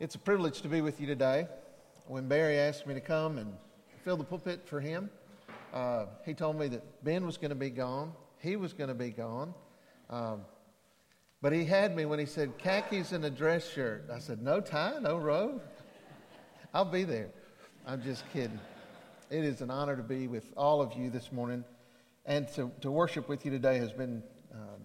It's a privilege to be with you today. When Barry asked me to come and fill the pulpit for him, uh, he told me that Ben was going to be gone, he was going to be gone. Um, but he had me when he said khakis and a dress shirt. I said, No tie, no robe. I'll be there. I'm just kidding. It is an honor to be with all of you this morning. And to, to worship with you today has been, um,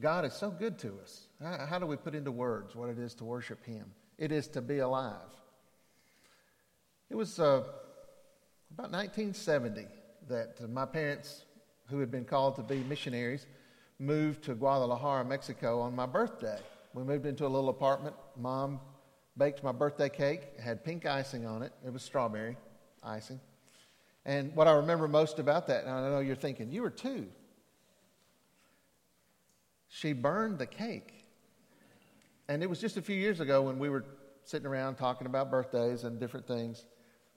God is so good to us. How, do we put into words what it is to worship Him? It is to be alive. It was uh, about 1970 that my parents, who had been called to be missionaries, moved to Guadalajara, Mexico on my birthday. We moved into a little apartment. Mom baked my birthday cake. It had pink icing on it. It was strawberry icing. And what I remember most about that, and I know you're thinking, you were two. She burned the cake. And it was just a few years ago when we were sitting around talking about birthdays and different things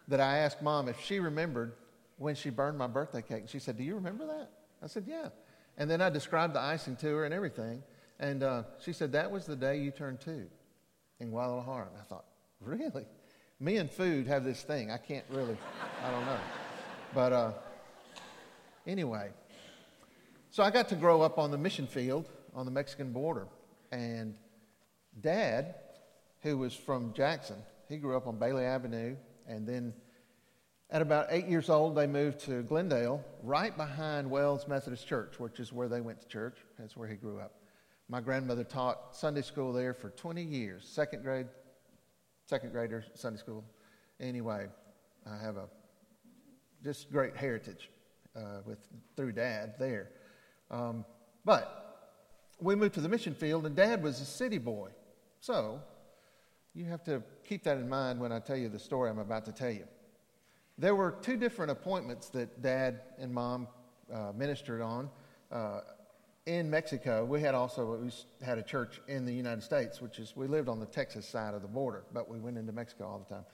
that I asked mom if she remembered when she burned my birthday cake. And she said, Do you remember that? I said, Yeah. And then I described the icing to her and everything. And uh, she said, That was the day you turned two in Guadalajara. And I thought, Really? Me and food have this thing. I can't really, I don't know. But uh, anyway, so I got to grow up on the mission field on the Mexican border. And dad, who was from Jackson, he grew up on Bailey Avenue. And then at about eight years old, they moved to Glendale, right behind Wells Methodist Church, which is where they went to church. That's where he grew up. My grandmother taught Sunday school there for 20 years, second grade, second grader Sunday school. Anyway, I have a just great heritage uh, with through Dad there. Um, but we moved to the mission field, and Dad was a city boy. So you have to keep that in mind when I tell you the story I'm about to tell you. There were two different appointments that Dad and Mom uh, ministered on uh, in Mexico. We had also we had a church in the United States, which is we lived on the Texas side of the border, but we went into Mexico all the time.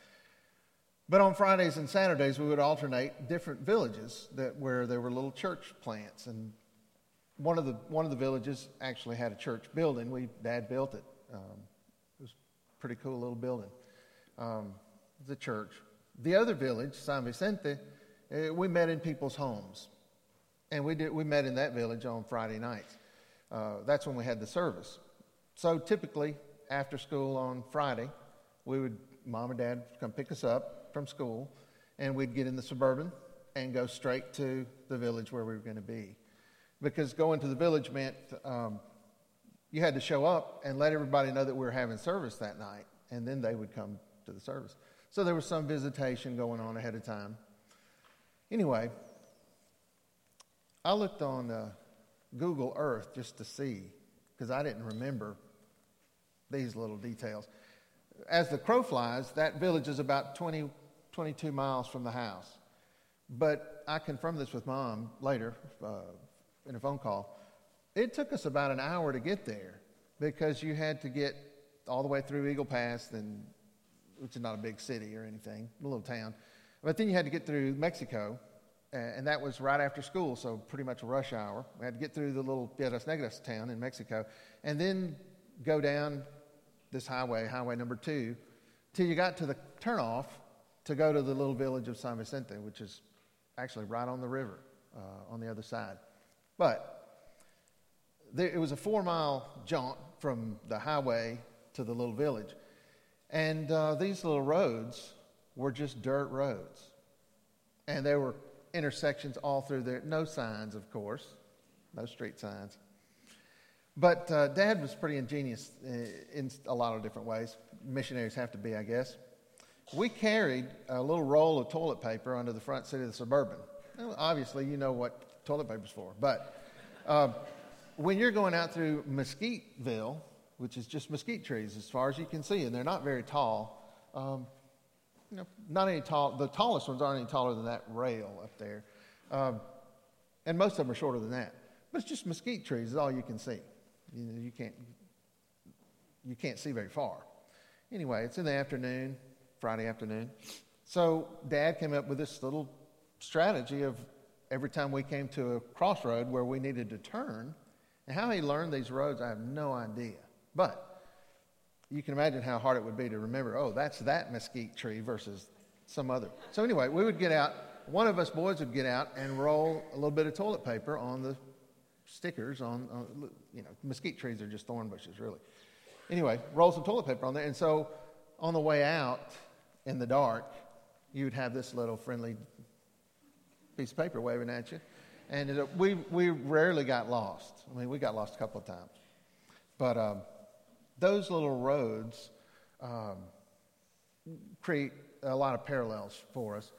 But on Fridays and Saturdays, we would alternate different villages that where there were little church plants, and one of the one of the villages actually had a church building. We Dad built it. Um, pretty cool little building. Um, the church. The other village, San Vicente, uh, we met in people's homes. And we, did, we met in that village on Friday nights. Uh, that's when we had the service. So typically, after school on Friday, we would, mom and dad come pick us up from school, and we'd get in the suburban and go straight to the village where we were going to be. Because going to the village meant um, you had to show up and let everybody know that we were having service that night, and then they would come to the service. So there was some visitation going on ahead of time. Anyway, I looked on uh, Google Earth just to see, because I didn't remember these little details. As the crow flies, that village is about 20, 22 miles from the house. But I confirmed this with mom later uh, in a phone call. It took us about an hour to get there because you had to get all the way through Eagle Pass, and, which is not a big city or anything, a little town. But then you had to get through Mexico, and that was right after school, so pretty much rush hour. We had to get through the little Piedras Negras town in Mexico, and then go down this highway, Highway number two, till you got to the turnoff to go to the little village of San Vicente, which is actually right on the river uh, on the other side. But there, it was a four mile jaunt from the highway to the little village. And uh, these little roads were just dirt roads. And there were intersections all through there. No signs, of course, no street signs. But uh, Dad was pretty ingenious uh, in a lot of different ways. Missionaries have to be, I guess. We carried a little roll of toilet paper under the front seat of the Suburban. Obviously, you know what toilet paper's for, but uh, when you're going out through Mesquiteville, which is just mesquite trees as far as you can see, and they're not very tall. Um, you know, not any tall. The tallest ones aren't any taller than that rail up there, um, and most of them are shorter than that. But it's just mesquite trees is all you can see. You, know, you can't you can't see very far. Anyway, it's in the afternoon, Friday afternoon. So Dad came up with this little strategy of every time we came to a crossroad where we needed to turn, and how he learned these roads, I have no idea. But you can imagine how hard it would be to remember, oh, that's that mesquite tree versus some other. So, anyway, we would get out, one of us boys would get out and roll a little bit of toilet paper on the stickers on, on you know, mesquite trees are just thorn bushes, really. Anyway, roll some toilet paper on there. And so, on the way out in the dark, you would have this little friendly piece of paper waving at you. And it, we, we rarely got lost. I mean, we got lost a couple of times. But um, those little roads um, create a lot of parallels for us.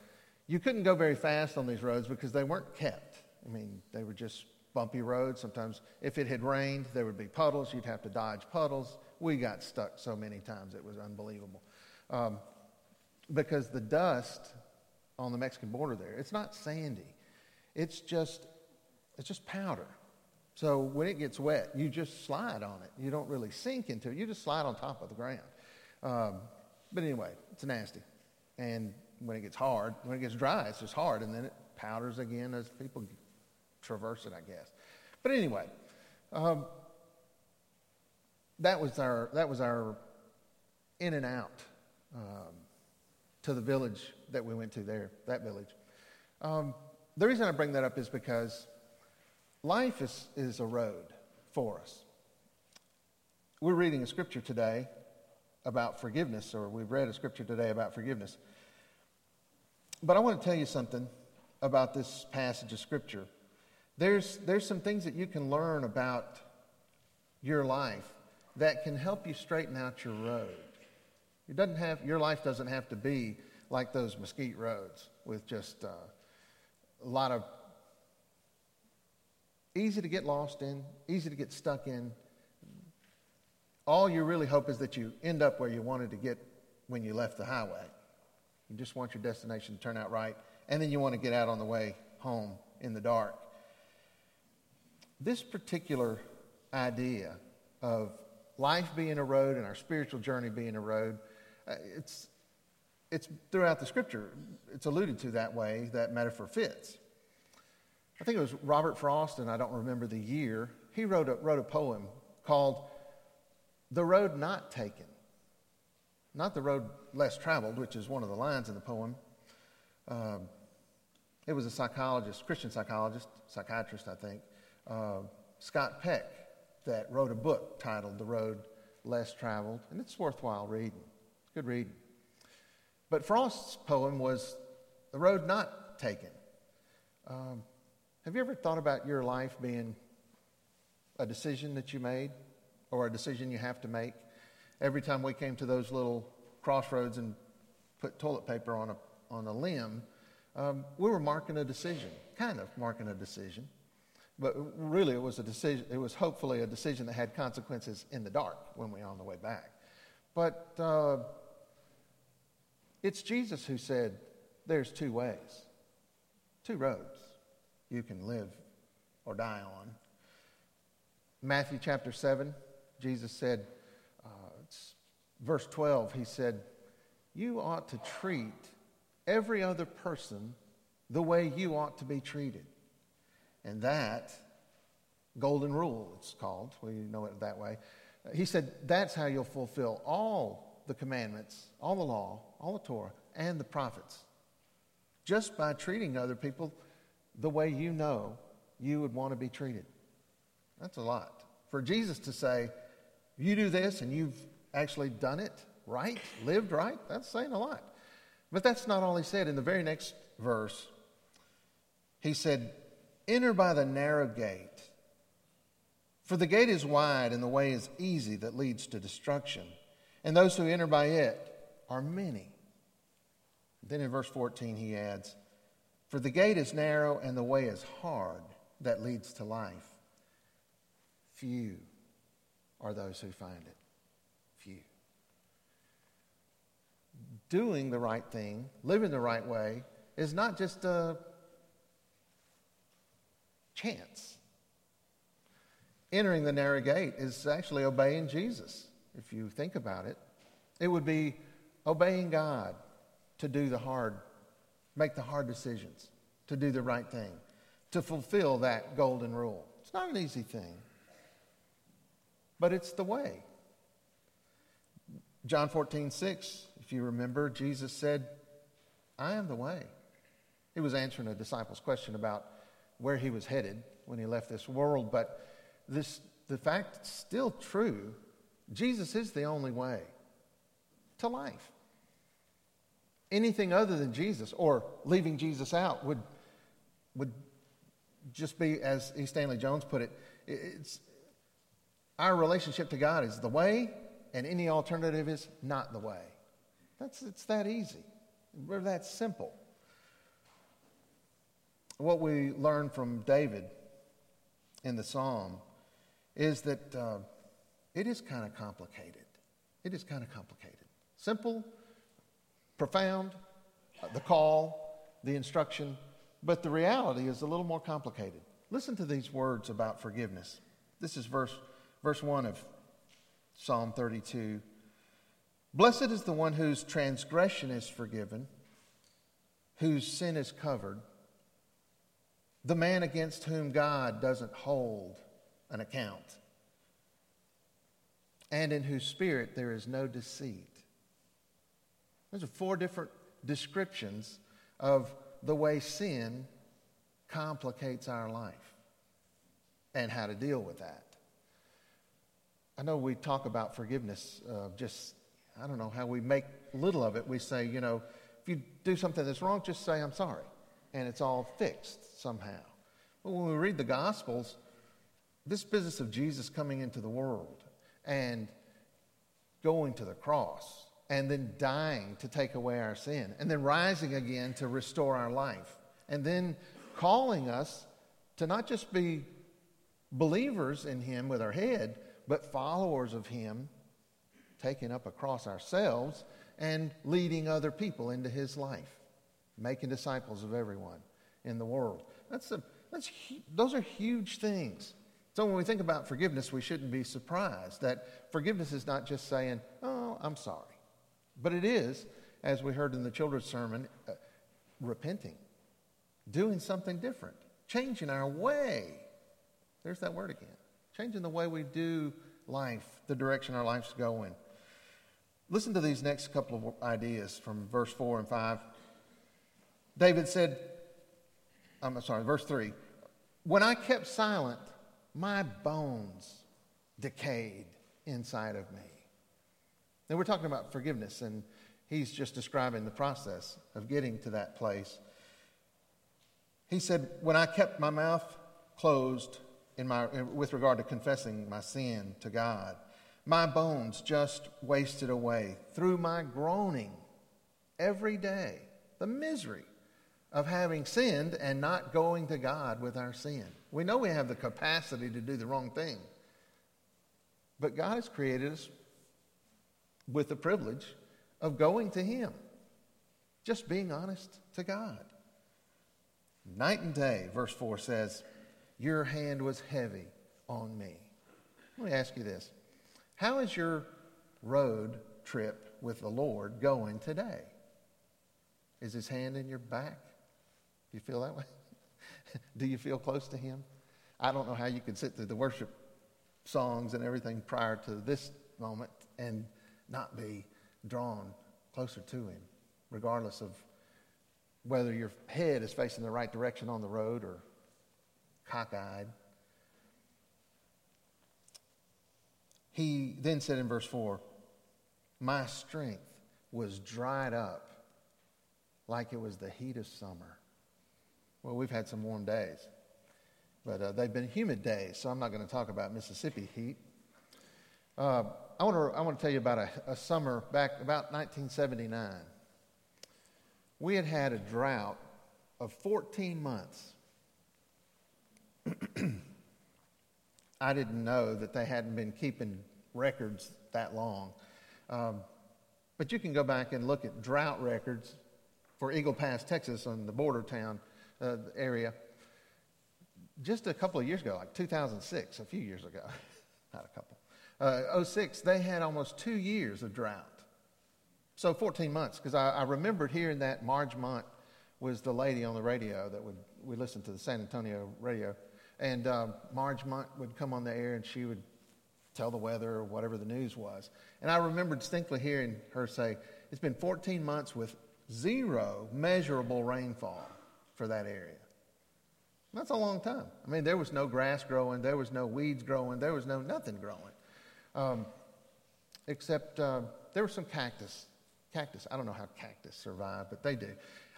You couldn't go very fast on these roads because they weren't kept. I mean, they were just bumpy roads. Sometimes, if it had rained, there would be puddles. You'd have to dodge puddles. We got stuck so many times, it was unbelievable. Um, because the dust on the Mexican border there, it's not sandy. It's just, it's just powder. So when it gets wet, you just slide on it. You don't really sink into it. You just slide on top of the ground. Um, but anyway, it's nasty. And when it gets hard, when it gets dry, it's just hard. And then it powders again as people traverse it, I guess. But anyway, um, that was our that was our in and out um, to the village that we went to there, that village. Um, the reason I bring that up is because life is, is a road for us. We're reading a scripture today about forgiveness, or we've read a scripture today about forgiveness. But I want to tell you something about this passage of scripture. There's, there's some things that you can learn about your life that can help you straighten out your road. It doesn't have, your life doesn't have to be like those mesquite roads with just uh, a lot of easy to get lost in, easy to get stuck in. All you really hope is that you end up where you wanted to get when you left the highway. You just want your destination to turn out right, and then you want to get out on the way home in the dark. This particular idea of life being a road and our spiritual journey being a road, uh, it's, it's throughout the scripture, it's alluded to that way, that metaphor fits. I think it was Robert Frost, and I don't remember the year, he wrote a, wrote a poem called The Road Not Taken. Not the road less traveled, which is one of the lines in the poem. Um, it was a psychologist, Christian psychologist, psychiatrist, I think, uh, Scott Peck, that wrote a book titled The Road Less Traveled, and it's worthwhile reading. It's good reading. But Frost's poem was The Road Not Taken. Um, have you ever thought about your life being a decision that you made or a decision you have to make? Every time we came to those little crossroads and put toilet paper on a, on a limb, um, we were marking a decision, kind of marking a decision. But really, it was a decision, it was hopefully a decision that had consequences in the dark when we were on the way back. But uh, it's Jesus who said, There's two ways, two roads you can live or die on. Matthew chapter 7, Jesus said, uh, verse 12, he said, You ought to treat every other person the way you ought to be treated. And that, golden rule, it's called, we know it that way. He said, that's how you'll fulfill all the commandments, all the law, all the Torah, and the prophets. Just by treating other people the way you know you would want to be treated. That's a lot. For Jesus to say, you do this and you've actually done it right, lived right, that's saying a lot. But that's not all he said. In the very next verse, he said, Enter by the narrow gate. For the gate is wide and the way is easy that leads to destruction, and those who enter by it are many. Then in verse 14 he adds, For the gate is narrow and the way is hard that leads to life. Few are those who find it. Few. Doing the right thing, living the right way, is not just a chance. Entering the narrow gate is actually obeying Jesus, if you think about it. It would be obeying God to do the hard, make the hard decisions, to do the right thing, to fulfill that golden rule. It's not an easy thing, but it's the way. John 14, 6, if you remember, Jesus said, I am the way. He was answering a disciple's question about where he was headed when he left this world, but this, the fact is still true. Jesus is the only way to life. Anything other than Jesus or leaving Jesus out would, would just be, as E. Stanley Jones put it, it's, our relationship to God is the way, and any alternative is not the way. That's, it's that easy. We're that simple. What we learn from David in the psalm is that uh, it is kind of complicated. It is kind of complicated. Simple, profound, uh, the call, the instruction, but the reality is a little more complicated. Listen to these words about forgiveness. This is verse, verse 1 of Psalm 32. Blessed is the one whose transgression is forgiven, whose sin is covered, the man against whom God doesn't hold an account, and in whose spirit there is no deceit. Those are four different descriptions of the way sin complicates our life and how to deal with that. I know we talk about forgiveness, uh, just, I don't know how we make little of it. We say, you know, if you do something that's wrong, just say, I'm sorry. And it's all fixed somehow. But when we read the Gospels, this business of Jesus coming into the world and going to the cross and then dying to take away our sin and then rising again to restore our life and then calling us to not just be believers in Him with our head, but followers of Him, taking up a cross ourselves and leading other people into His life, making disciples of everyone in the world. That's a, that's, those are huge things. So when we think about forgiveness, we shouldn't be surprised that forgiveness is not just saying, oh, I'm sorry. But it is, as we heard in the children's sermon, uh, repenting, doing something different, changing our way. There's that word again. Changing the way we do life, the direction our life's going. Listen to these next couple of ideas from verse 4 and 5. David said, I'm sorry, verse 3 When I kept silent, my bones decayed inside of me. Now, we're talking about forgiveness, and he's just describing the process of getting to that place. He said, When I kept my mouth closed in my, with regard to confessing my sin to God, my bones just wasted away through my groaning every day. The misery of having sinned and not going to God with our sin. We know we have the capacity to do the wrong thing, but God has created us with the privilege of going to Him, just being honest to God. Night and day, verse 4 says, Your hand was heavy on me. Let me ask you this How is your road trip with the Lord going today? Is His hand in your back? Do you feel that way? Do you feel close to Him? I don't know how you could sit through the worship songs and everything prior to this moment and not be drawn closer to Him, regardless of whether your head is facing the right direction on the road or cockeyed. He then said in verse 4 My strength was dried up like it was the heat of summer. Well, we've had some warm days, but uh, they've been humid days, so I'm not going to talk about Mississippi heat. Uh, I want to I want to tell you about a, a summer back about 1979. We had had a drought of 14 months. I didn't know that they hadn't been keeping records that long. Um, but you can go back and look at drought records for Eagle Pass, Texas, on the border town uh, area. Just a couple of years ago, like 2006, a few years ago, not a couple uh, 06, they had almost two years of drought. So 14 months, because I, I, remembered hearing that Marge Mont was the lady on the radio that would, we listened to the San Antonio radio. And um, Marge Mont would come on the air and she would tell the weather or whatever the news was. And I remember distinctly hearing her say, It's been 14 months with zero measurable rainfall for that area. That's a long time. I mean, there was no grass growing, there was no weeds growing, there was no nothing growing, um, except uh, there were some cactus. Cactus. I don't know how cactus survive, but they do.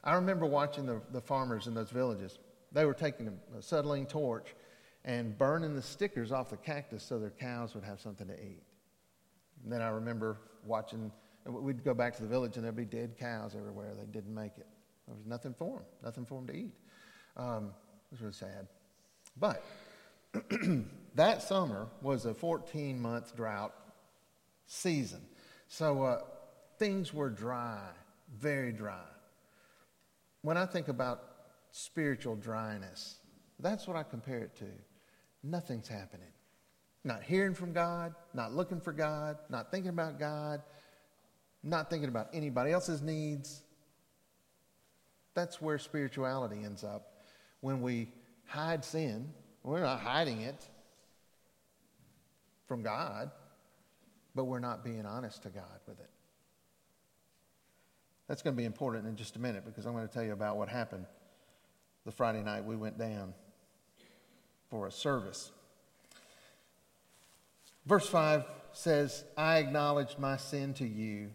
I remember watching the, the farmers in those villages. They were taking a, acetylene torch and burning the stickers off the cactus so their cows would have something to eat. And then I remember watching, we'd go back to the village and there'd be dead cows everywhere. They didn't make it. There was nothing for them, nothing for them to eat. Um, it was really sad. But that summer was a 14 month drought season. So uh, things were dry, very dry. When I think about spiritual dryness, that's what I compare it to. Nothing's happening. Not hearing from God, not looking for God, not thinking about God, not thinking about anybody else's needs. That's where spirituality ends up. When we hide sin, we're not hiding it from God, but we're not being honest to God with it. That's going to be important in just a minute because I'm going to tell you about what happened the Friday night we went down for a service. Verse 5 says, I acknowledged my sin to you,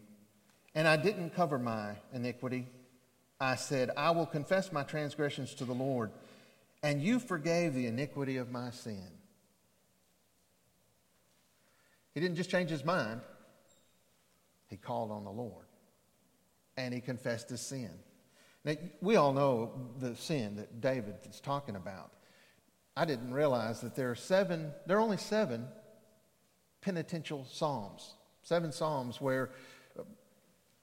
and I didn't cover my iniquity. I said, I will confess my transgressions to the Lord, and you forgave the iniquity of my sin. He didn't just change his mind, he called on the Lord, and he confessed his sin. Now, we all know the sin that David is talking about. I didn't realize that there are seven, there are only seven penitential psalms, seven psalms where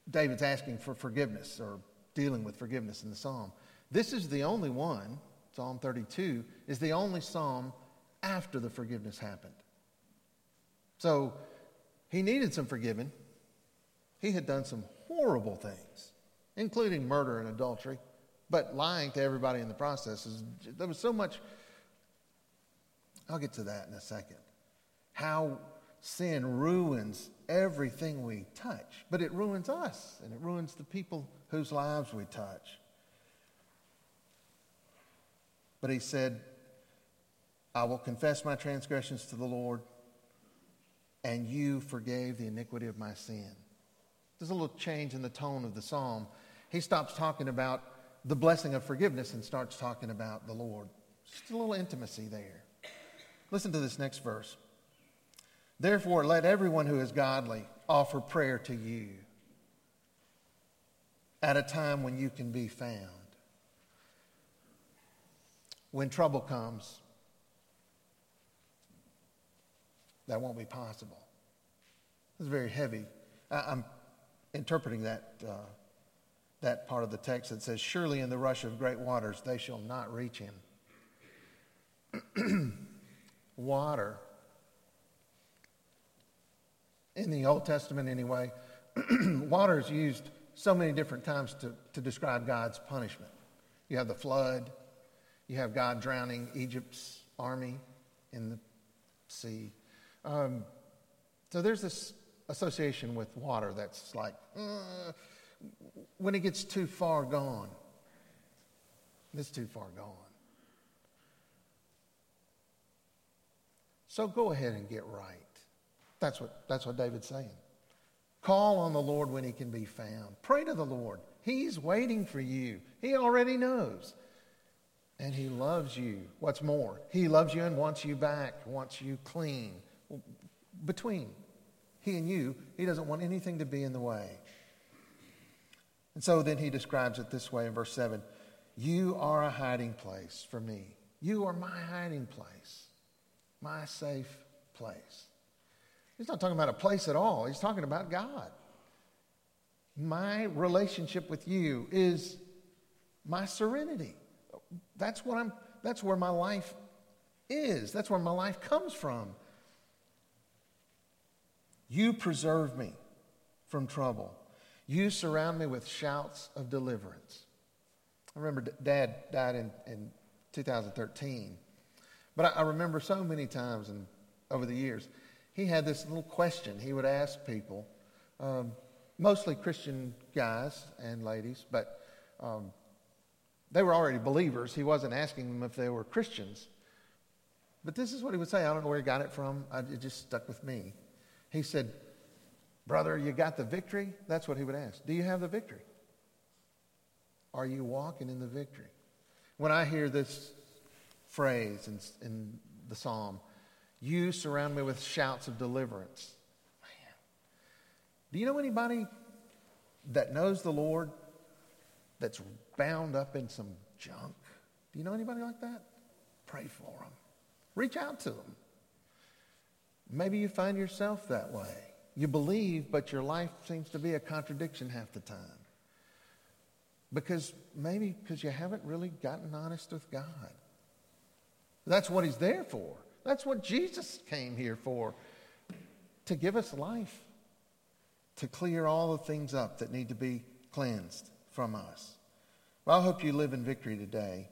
David's asking for forgiveness or dealing with forgiveness in the psalm. This is the only one, Psalm 32, is the only psalm after the forgiveness happened. So he needed some forgiving. He had done some horrible things, including murder and adultery, but lying to everybody in the process. Is, there was so much I'll get to that in a second. How sin ruins everything we touch, but it ruins us and it ruins the people whose lives we touch. But he said, I will confess my transgressions to the Lord, and you forgave the iniquity of my sin. There's a little change in the tone of the psalm. He stops talking about the blessing of forgiveness and starts talking about the Lord. Just a little intimacy there. Listen to this next verse. Therefore, let everyone who is godly offer prayer to you at a time when you can be found. When trouble comes, that won't be possible. It's very heavy. I, am interpreting that, uh, that part of the text that says, Surely in the rush of great waters they shall not reach him. water. In the Old Testament, anyway, water is used so many different times to, to describe God's punishment. You have the flood, you have God drowning Egypt's army in the sea. Um, so there's this association with water that's like, uh, when it gets too far gone, it's too far gone. So go ahead and get right. That's what, that's what David's saying. Call on the Lord when he can be found. Pray to the Lord. He's waiting for you. He already knows. And he loves you. What's more, he loves you and wants you back, wants you clean. Between he and you, he doesn't want anything to be in the way. And so then he describes it this way in verse 7 You are a hiding place for me. You are my hiding place my safe place. He's not talking about a place at all. He's talking about God. My relationship with you is my serenity. That's what I'm that's where my life is. That's where my life comes from. You preserve me from trouble. You surround me with shouts of deliverance. I remember dad died in, in 2013. But I, I remember so many times and over the years, he had this little question he would ask people, um, mostly Christian guys and ladies, but um, they were already believers. He wasn't asking them if they were Christians. But this is what he would say. I don't know where he got it from. I, it just stuck with me. He said, Brother, you got the victory? That's what he would ask. Do you have the victory? Are you walking in the victory? When I hear this phrase in, in the psalm, you surround me with shouts of deliverance. Man, do you know anybody that knows the Lord that's bound up in some junk? Do you know anybody like that? Pray for them. Reach out to them. Maybe you find yourself that way. You believe, but your life seems to be a contradiction half the time. Because maybe because you haven't really gotten honest with God. That's what He's there for. That's what Jesus came here for to give us life, to clear all the things up that need to be cleansed from us. Well, I hope you live in victory today.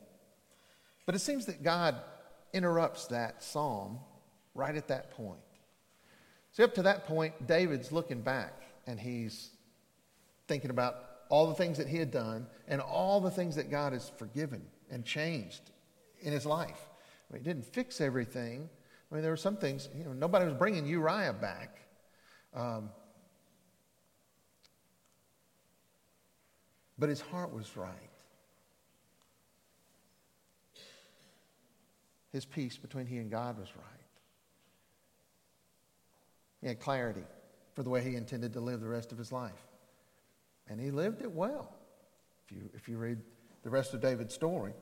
But it seems that God interrupts that psalm right at that point. See, up to that point, David's looking back and he's thinking about all the things that he had done and all the things that God has forgiven and changed in his life. I mean, he didn't fix everything. I mean, there were some things, you know, nobody was bringing Uriah back. Um, but his heart was right. His peace between he and God was right. He had clarity for the way he intended to live the rest of his life. And he lived it well, if you, if you read the rest of David's story.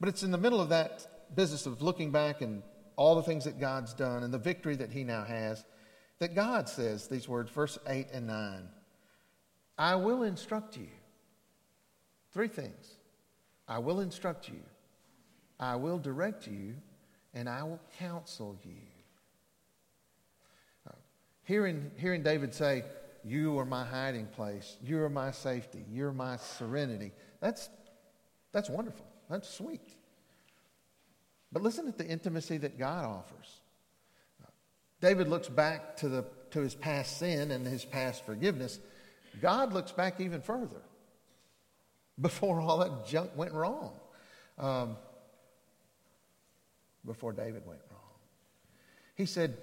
But it's in the middle of that business of looking back and all the things that God's done and the victory that he now has that God says these words, verse 8 and 9 I will instruct you. Three things I will instruct you, I will direct you, and I will counsel you. Hearing, hearing David say, You are my hiding place, you are my safety, you're my serenity, that's, that's wonderful. That's sweet. But listen to the intimacy that God offers. David looks back to, the, to his past sin and his past forgiveness. God looks back even further before all that junk went wrong. Um, before David went wrong. He said,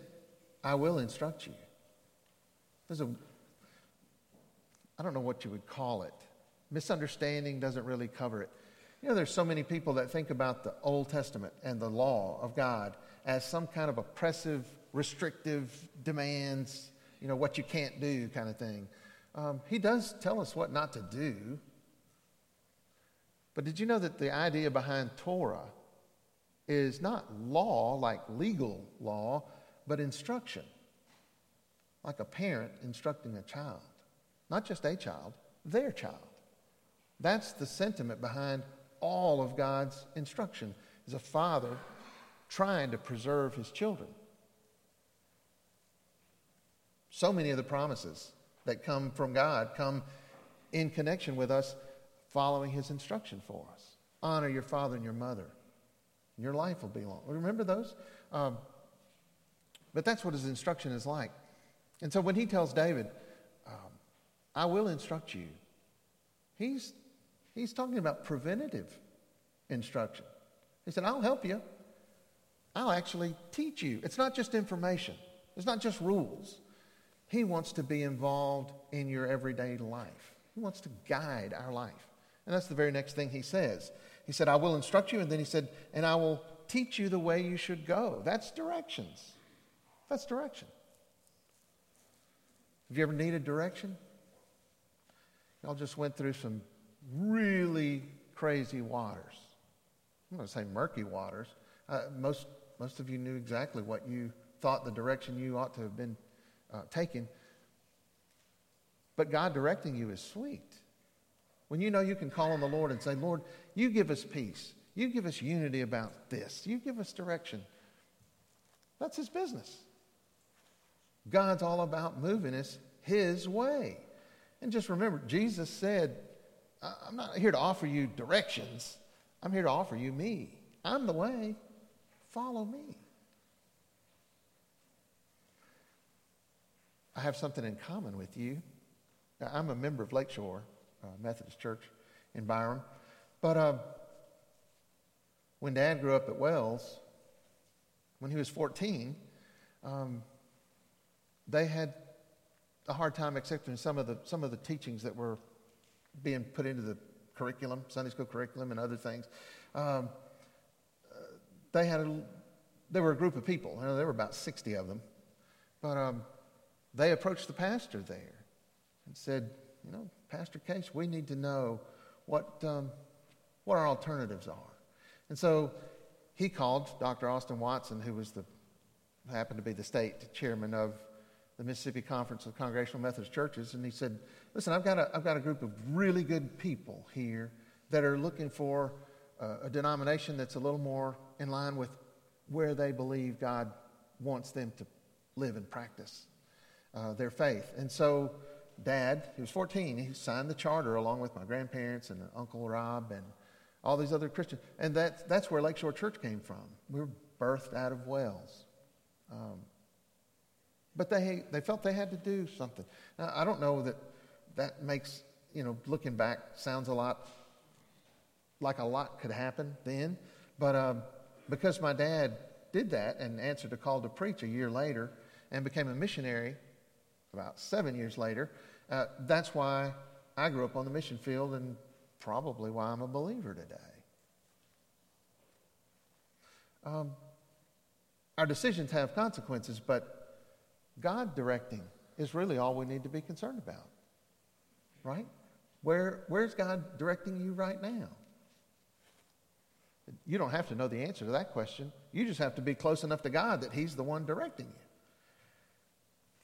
I will instruct you. There's a, I don't know what you would call it. Misunderstanding doesn't really cover it. You know, there's so many people that think about the Old Testament and the law of God as some kind of oppressive, restrictive demands, you know, what you can't do kind of thing. Um, he does tell us what not to do. But did you know that the idea behind Torah is not law, like legal law, but instruction? Like a parent instructing a child, not just a child, their child. That's the sentiment behind all of God's instruction, is a father trying to preserve his children. So many of the promises that come from God come in connection with us following his instruction for us. Honor your father and your mother. Your life will be long. Remember those? Um, but that's what his instruction is like. And so when he tells David, um, I will instruct you, he's, he's talking about preventative instruction. He said, I'll help you. I'll actually teach you. It's not just information, it's not just rules. He wants to be involved in your everyday life, He wants to guide our life. And that's the very next thing he says. He said, I will instruct you. And then he said, and I will teach you the way you should go. That's directions. That's direction. Have you ever needed direction? Y'all just went through some really crazy waters. I'm going to say murky waters. Uh, most, most of you knew exactly what you thought the direction you ought to have been uh, taking. But God directing you is sweet. When you know you can call on the Lord and say, Lord, you give us peace. You give us unity about this. You give us direction. That's his business. God's all about moving us his way. And just remember, Jesus said, I'm not here to offer you directions. I'm here to offer you me. I'm the way. Follow me. I have something in common with you. I'm a member of Lakeshore uh, Methodist Church in Byram. But uh, when Dad grew up at Wells, when he was 14, um, they had a hard time accepting some of the some of the teachings that were being put into the curriculum, Sunday school curriculum, and other things. Um, they had a, there were a group of people. There were about 60 of them, but um, they approached the pastor there and said, "You know, Pastor Case, we need to know what um, what our alternatives are." And so he called Dr. Austin Watson, who was the happened to be the state chairman of the Mississippi Conference of Congregational Methodist Churches, and he said, Listen, I've got a, I've got a group of really good people here that are looking for uh, a denomination that's a little more in line with where they believe God wants them to live and practice uh, their faith. And so, Dad, he was 14, he signed the charter along with my grandparents and Uncle Rob and all these other Christians. And that, that's where Lakeshore Church came from. We were birthed out of Wells. Um, but they, they felt they had to do something. Now, I don't know that that makes, you know, looking back, sounds a lot like a lot could happen then. But um, because my dad did that and answered a call to preach a year later and became a missionary about seven years later, uh, that's why I grew up on the mission field and probably why I'm a believer today. Um, our decisions have consequences, but God directing is really all we need to be concerned about. Right? Where, where's God directing you right now? You don't have to know the answer to that question. You just have to be close enough to God that He's the one directing you.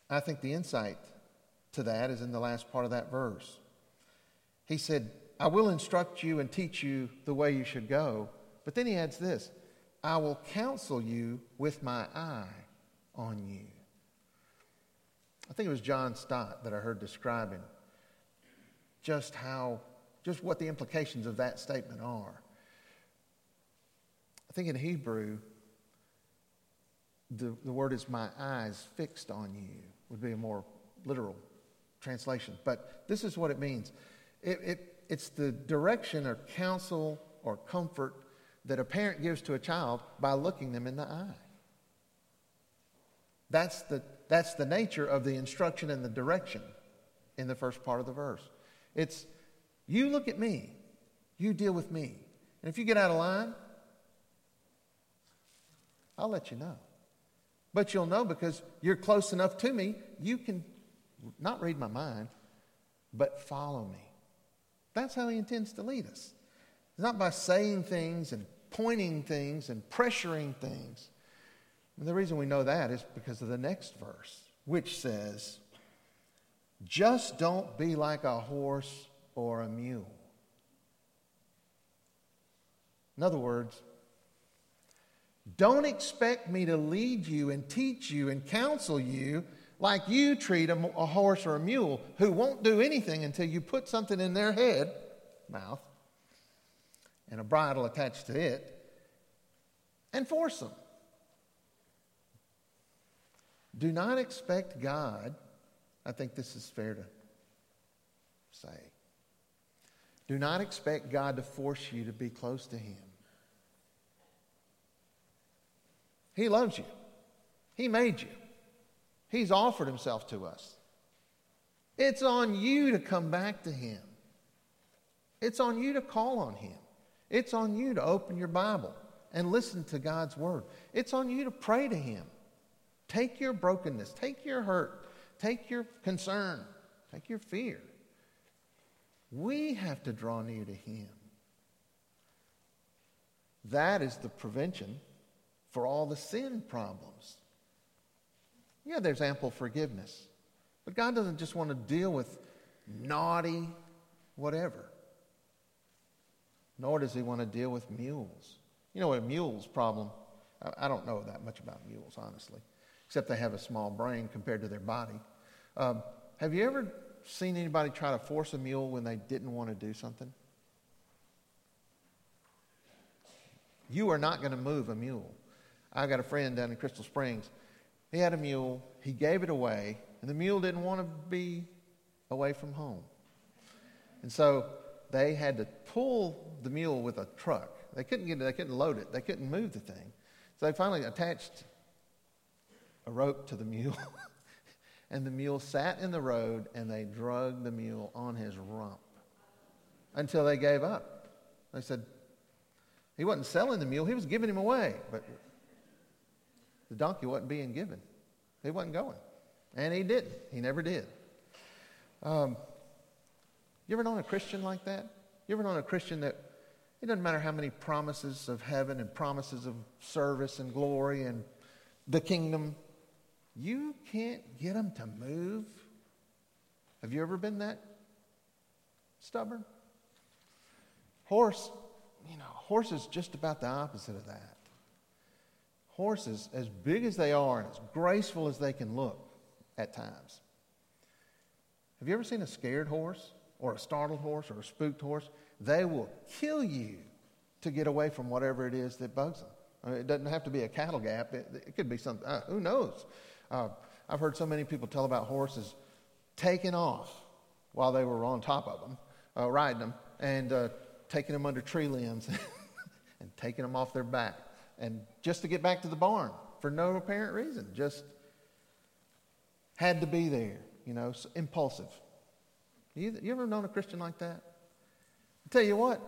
I think the insight to that is in the last part of that verse. He said, I will instruct you and teach you the way you should go. But then he adds this I will counsel you with my eye on you. I think it was John Stott that I heard describing just how, just what the implications of that statement are. I think in Hebrew, the, the word is my eyes fixed on you, would be a more literal translation. But this is what it means it, it, it's the direction or counsel or comfort that a parent gives to a child by looking them in the eye. That's the, that's the nature of the instruction and the direction in the first part of the verse. It's you look at me, you deal with me. And if you get out of line, I'll let you know. But you'll know because you're close enough to me, you can not read my mind, but follow me. That's how he intends to lead us. It's not by saying things and pointing things and pressuring things. And the reason we know that is because of the next verse, which says, Just don't be like a horse or a mule. In other words, don't expect me to lead you and teach you and counsel you like you treat a, a, horse or a mule who won't do anything until you put something in their head, mouth, and a bridle attached to it, and force them. Do not expect God, I think this is fair to say, do not expect God to force you to be close to Him. He loves you. He made you. He's offered himself to us. It's on you to come back to him. It's on you to call on him. It's on you to open your Bible and listen to God's word. It's on you to pray to him. Take your brokenness, take your hurt, take your concern, take your fear. We have to draw near to him. That is the prevention for all the sin problems. Yeah, there's ample forgiveness. But God doesn't just want to deal with naughty whatever. Nor does he want to deal with mules. You know a mule's problem, I don't know that much about mules, honestly, except they have a small brain compared to their body. Um, have you ever seen anybody try to force a mule when they didn't want to do something? You are not going to move a mule. I got a friend down in Crystal Springs. He had a mule. He gave it away. And the mule didn't want to be away from home. And so they had to pull the mule with a truck. They couldn't get it, they couldn't load it, they couldn't move the thing. So they finally attached a rope to the mule. and the mule sat in the road and they drug the mule on his rump until they gave up. They said, he wasn't selling the mule, he was giving him away. But the donkey wasn't being given, he wasn't going. And he didn't. He never did. Um, you ever known a Christian like that? You ever known a Christian that it doesn't matter how many promises of heaven and promises of service and glory and the kingdom, you can't get them to move? Have you ever been that stubborn? Horse, you know, horse is just about the opposite of that. Horses, as big as they are and as graceful as they can look at times. Have you ever seen a scared horse or a startled horse or a spooked horse? They will kill you to get away from whatever it is that bugs them. I mean, it doesn't have to be a cattle gap, it, it could be something, uh, who knows? Uh, I've heard so many people tell about horses taking off while they were on top of them, uh, riding them, and uh, taking them under tree limbs and taking them off their back and just to get back to the barn for no apparent reason. Just had to be there, you know, impulsive. You, you ever known a Christian like that? I tell you what,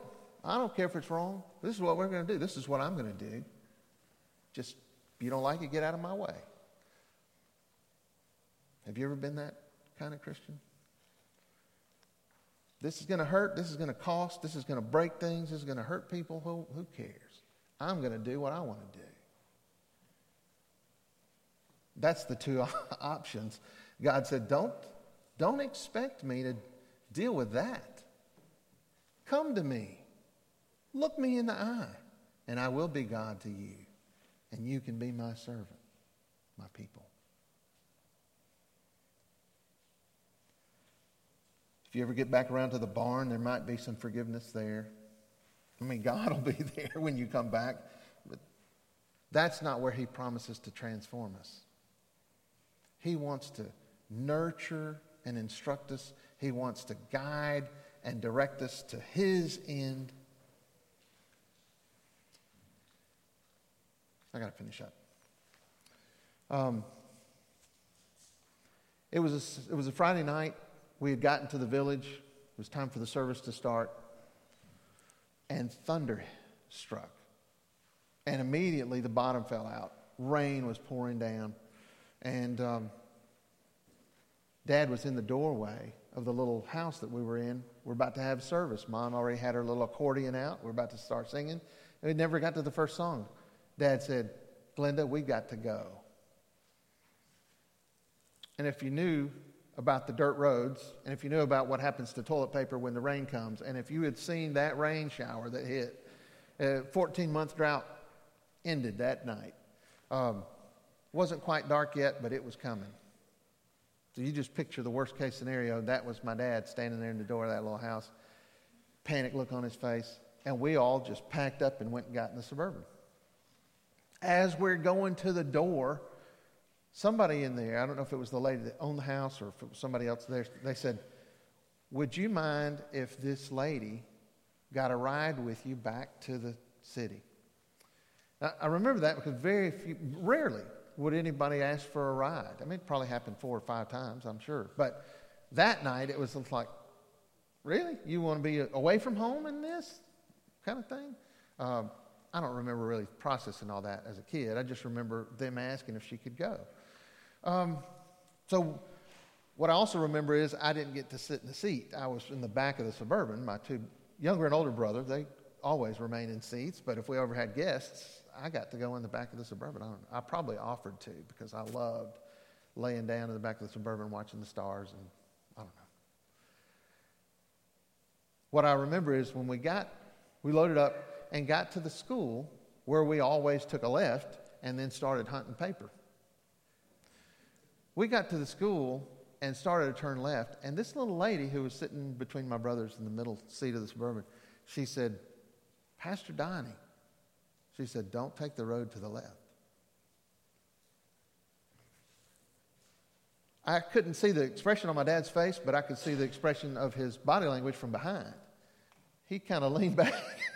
I don't care if it's wrong. This is what we're going to do. This is what I'm going to do. Just, if you don't like it, get out of my way. Have you ever been that kind of Christian? This is going to hurt. This is going to cost. This is going to break things. This is going to hurt people. Who, who cares? I'm going to do what I want to do. That's the two options. God said, don't, don't expect me to deal with that. Come to me. Look me in the eye, and I will be God to you, and you can be my servant, my people. You ever get back around to the barn, there might be some forgiveness there. I mean, God will be there when you come back, but that's not where He promises to transform us. He wants to nurture and instruct us, He wants to guide and direct us to His end. I got to finish up. Um, it, was a, it was a Friday night. We had gotten to the village. It was time for the service to start. And thunder struck. And immediately the bottom fell out. Rain was pouring down. And um, Dad was in the doorway of the little house that we were in. We're about to have service. Mom already had her little accordion out. We're about to start singing. And we never got to the first song. Dad said, Glenda, we got to go. And if you knew about the dirt roads, and if you knew about what happens to toilet paper when the rain comes, and if you had seen that rain shower that hit, a 14 month drought ended that night. Um, wasn't quite dark yet, but it was coming. So you just picture the worst case scenario. That was my dad standing there in the door of that little house, panic look on his face, and we all just packed up and went and got in the Suburban. As we're going to the door, somebody in there, I don't know if it was the lady that owned the house or if it was somebody else there, they said, Would you mind if this lady got a ride with you back to the city? Now, I remember that because very few, rarely would anybody ask for a ride. I mean, it probably happened four or five times, I'm sure. But that night, it was like, really? You want to be away from home in this kind of thing? Um, I don't remember really processing all that as a kid. I just remember them asking if she could go. Um, so, what I also remember is I didn't get to sit in the seat. I was in the back of the Suburban. My two younger and older brother, they always remain in seats, but if we ever had guests, I got to go in the back of the Suburban. I, I probably offered to because I loved laying down in the back of the Suburban watching the stars and I don't know. What I remember is when we got, we loaded up and got to the school where we always took a left and then started hunting paper. We got to the school and started to turn left, and this little lady who was sitting between my brothers in the middle seat of the Suburban, she said, Pastor Donnie, she said, don't take the road to the left. I couldn't see the expression on my dad's face, but I could see the expression of his body language from behind. He kind of leaned back.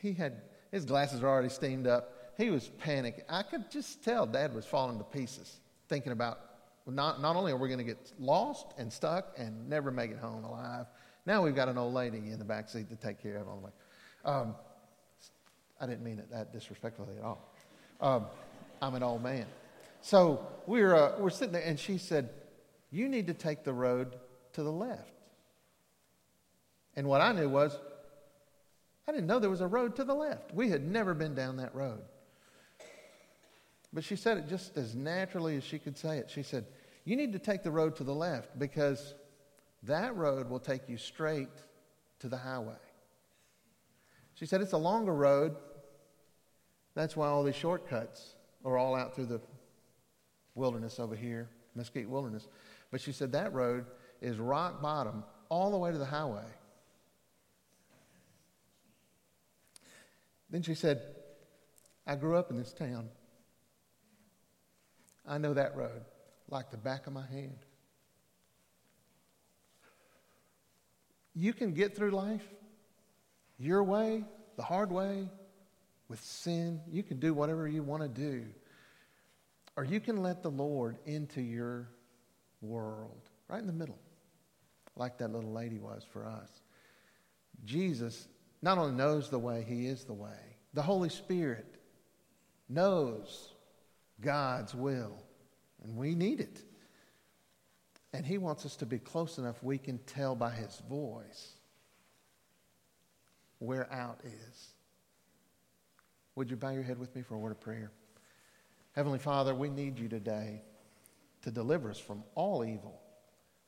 he had his glasses were already steamed up. He was panicking. I could just tell dad was falling to pieces, thinking about not, not only are we going to get lost and stuck and never make it home alive, now we've got an old lady in the back seat to take care of on the way. Um, I didn't mean it that disrespectfully at all. Um, I'm an old man. So we're, uh, we're sitting there, and she said, You need to take the road to the left. And what I knew was, I didn't know there was a road to the left. We had never been down that road. But she said it just as naturally as she could say it. She said, You need to take the road to the left because that road will take you straight to the highway. She said, It's a longer road. That's why all these shortcuts are all out through the wilderness over here, Mesquite Wilderness. But she said, That road is rock bottom all the way to the highway. Then she said, I grew up in this town. I know that road like the back of my hand. You can get through life your way, the hard way, with sin. You can do whatever you want to do. Or you can let the Lord into your world, right in the middle, like that little lady was for us. Jesus not only knows the way, he is the way. The Holy Spirit knows God's will, and we need it. And he wants us to be close enough we can tell by his voice where out is. Would you bow your head with me for a word of prayer? Heavenly Father, we need you today to deliver us from all evil.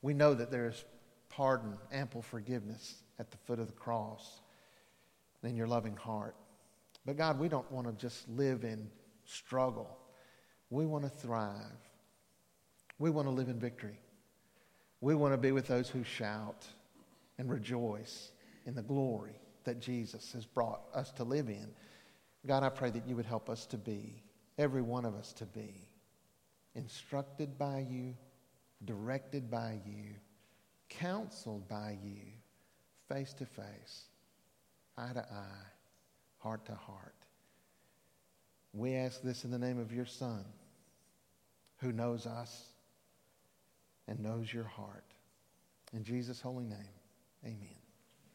We know that there is pardon, ample forgiveness at the foot of the cross in your loving heart. But God, we don't want to just live in struggle. We want to thrive. We want to live in victory. We want to be with those who shout and rejoice in the glory that Jesus has brought us to live in. God, I pray that you would help us to be, every one of us to be, instructed by you, directed by you, counseled by you, face to face, eye to eye, heart to heart. We ask this in the name of your Son, who knows us and knows your heart. In Jesus' holy name, amen.